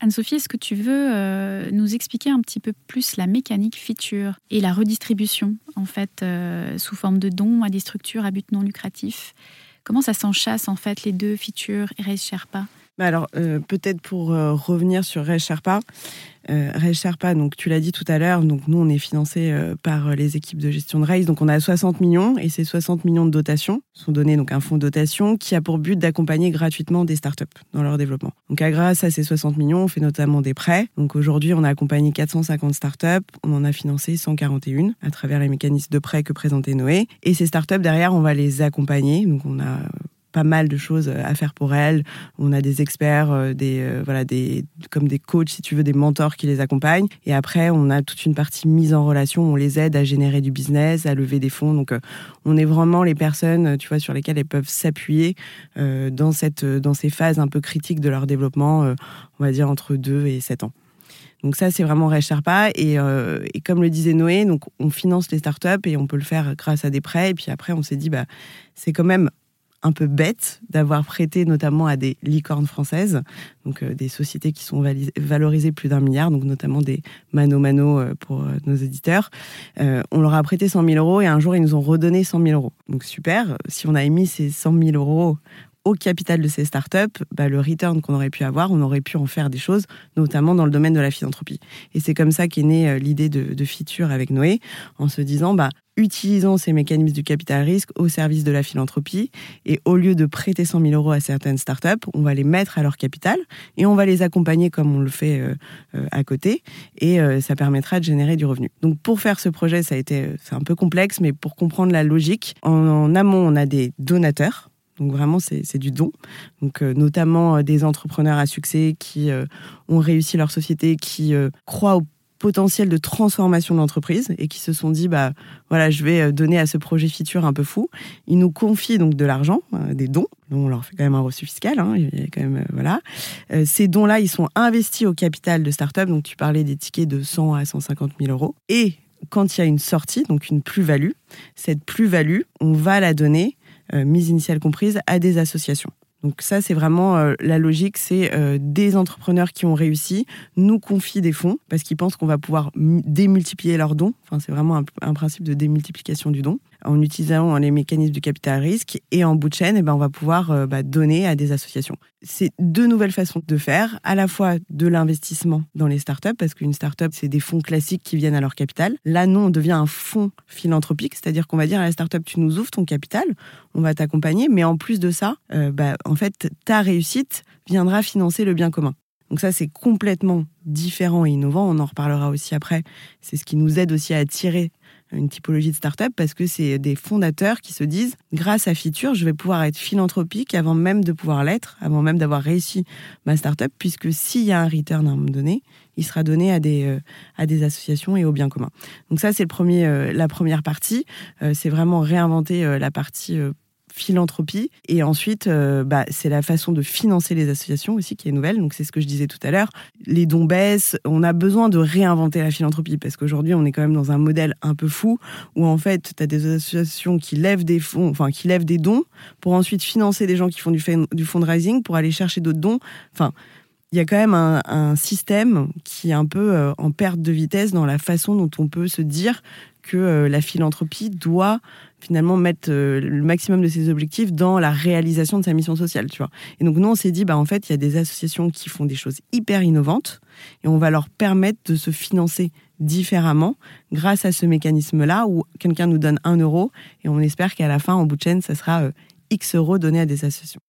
Anne-Sophie, est-ce que tu veux euh, nous expliquer un petit peu plus la mécanique feature et la redistribution, en fait, euh, sous forme de dons à des structures à but non lucratif? Comment ça s'enchasse, en fait, les deux features et Raise Sherpa? Bah alors, euh, peut-être pour euh, revenir sur Res Sherpa. Euh, Sherpa, donc tu l'as dit tout à l'heure, donc nous on est financé euh, par les équipes de gestion de Race, donc on a 60 millions et ces 60 millions de dotations sont donnés donc un fonds de dotation qui a pour but d'accompagner gratuitement des startups dans leur développement. Donc à grâce à ces 60 millions, on fait notamment des prêts. Donc aujourd'hui, on a accompagné 450 startups, on en a financé 141 à travers les mécanismes de prêts que présentait Noé. Et ces startups derrière, on va les accompagner. Donc on a pas mal de choses à faire pour elles. On a des experts, euh, des euh, voilà, des comme des coachs si tu veux, des mentors qui les accompagnent. Et après, on a toute une partie mise en relation. On les aide à générer du business, à lever des fonds. Donc, euh, on est vraiment les personnes, tu vois, sur lesquelles elles peuvent s'appuyer dans cette dans ces phases un peu critiques de leur développement. on va dire entre 2 et 7 ans. Donc ça, c'est vraiment Sherpa. Et, et, comme le disait Noé, donc on finance les startups et on peut le faire grâce à des prêts. Et puis après, on s'est dit, bah, c'est quand même un peu bête d'avoir prêté notamment à des licornes françaises, donc euh, des sociétés qui sont valorisées plus d'un milliard, donc notamment des Mano Mano euh, pour euh, nos éditeurs. on leur a prêté 100 000 euros et un jour ils nous ont redonné 100 000 euros. Donc super, si on a émis ces 100 000 euros au capital de ces startups, bah, le return qu'on aurait pu avoir, on aurait pu en faire des choses, notamment dans le domaine de la philanthropie. Et c'est comme ça qu'est née l'idée de, de Feature avec Noé, en se disant, bah, utilisons ces mécanismes du capital risque au service de la philanthropie. Et au lieu de prêter 100 000 euros à certaines startups, on va les mettre à leur capital et on va les accompagner comme on le fait euh, euh, à côté. Et euh, ça permettra de générer du revenu. Donc pour faire ce projet, ça a été c'est un peu complexe, mais pour comprendre la logique, en, amont, on a des donateurs. Donc vraiment, c'est du don. Donc notamment des entrepreneurs à succès qui ont réussi leur société, qui croient au potentiel de transformation de l'entreprise et qui se sont dit bah voilà je vais euh, donner à ce projet feature un peu fou. Ils nous confient donc de l'argent euh, des dons. On leur fait quand même un reçu fiscal hein, quand même euh, voilà. Ces dons là ils sont investis au capital de start-up. Donc tu parlais des tickets de 100 à 150 000 euros. Et quand il y a une sortie donc une plus-value cette plus-value on va la donner mise initiale comprise à des associations donc ça, c'est vraiment euh, la logique, c'est euh, des entrepreneurs qui ont réussi nous confient des fonds parce qu'ils pensent qu'on va pouvoir démultiplier leurs dons. Enfin, c'est vraiment un, principe de démultiplication du don en utilisant les mécanismes du capital risque et en bout de chaîne, eh ben, on va pouvoir euh, bah, donner à des associations. C'est deux nouvelles façons de faire, à la fois de l'investissement dans les startups, parce qu'une startup, c'est des fonds classiques qui viennent à leur capital. Là, non, on devient un fonds philanthropique, c'est-à-dire qu'on va dire à la startup, tu nous ouvres ton capital, on va t'accompagner, mais en plus de ça, euh, bah, en fait, ta réussite viendra financer le bien commun. Donc ça, c'est complètement différent et innovant. On en reparlera aussi après. C'est ce qui nous aide aussi à attirer une typologie de start-up parce que c'est des fondateurs qui se disent grâce à Feature, je vais pouvoir être philanthropique avant même de pouvoir l'être, avant même d'avoir réussi ma start-up, puisque s'il y a un return à un moment donné, il sera donné à des, euh, à des associations et au bien commun. Donc ça, c'est le premier, euh, la première partie. Euh, c'est vraiment réinventer la partie philanthropie. Et ensuite, euh, bah, c'est la façon de financer les associations aussi qui est nouvelle. Donc, c'est ce que je disais tout à l'heure. Les dons baissent. On a besoin de réinventer la philanthropie parce qu'aujourd'hui, on est quand même dans un modèle un peu fou où, en fait, tu as des associations qui lèvent des fonds, enfin, qui lèvent des dons pour ensuite financer des gens qui font du, du fundraising pour aller chercher d'autres dons. Enfin, il y a quand même un, système qui est un peu euh, en perte de vitesse dans la façon dont on peut se dire que euh, la philanthropie doit finalement mettre euh, le maximum de ses objectifs dans la réalisation de sa mission sociale, tu vois. Et donc nous on s'est dit bah en fait il y a des associations qui font des choses hyper innovantes et on va leur permettre de se financer différemment grâce à ce mécanisme-là où quelqu'un nous donne un euro et on espère qu'à la fin en bout de chaîne ça sera X euros donnés à des associations.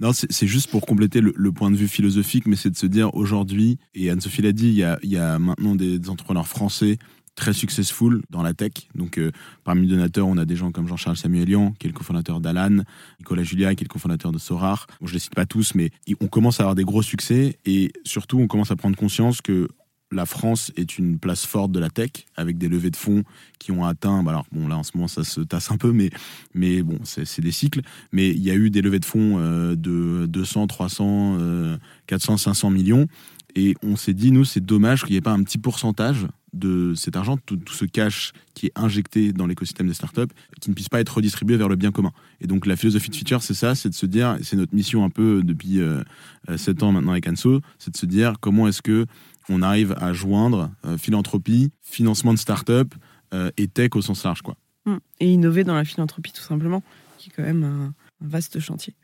Non, c'est juste pour compléter le, point de vue philosophique, mais c'est de se dire aujourd'hui, et Anne-Sophie l'a dit, il y, a, maintenant des, entrepreneurs français très successful dans la tech. Donc, euh, parmi les donateurs, on a des gens comme Jean-Charles Samuelian, qui est le cofondateur d'Alan, Nicolas Julia, qui est le cofondateur de Sorar. Je les cite pas tous, mais on commence à avoir des gros succès et surtout, on commence à prendre conscience que la France est une place forte de la tech avec des levées de fonds qui ont atteint. Bah alors bon là en ce moment ça se tasse un peu, mais mais bon c'est des cycles. Mais il y a eu des levées de fonds euh, de 200, 300, 400, 500 millions. Et on s'est dit, nous, c'est dommage qu'il n'y ait pas un petit pourcentage de cet argent, tout, ce cash qui est injecté dans l'écosystème des startups, qui ne puisse pas être redistribué vers le bien commun. Et donc la philosophie de Feature, c'est ça, c'est de se dire, c'est notre mission un peu depuis 7 euh, ans maintenant avec Anso, c'est de se dire comment est-ce que on arrive à joindre philanthropie, financement de startups et tech au sens large. quoi. Mmh. Et innover dans la philanthropie tout simplement, qui est quand même un vaste chantier.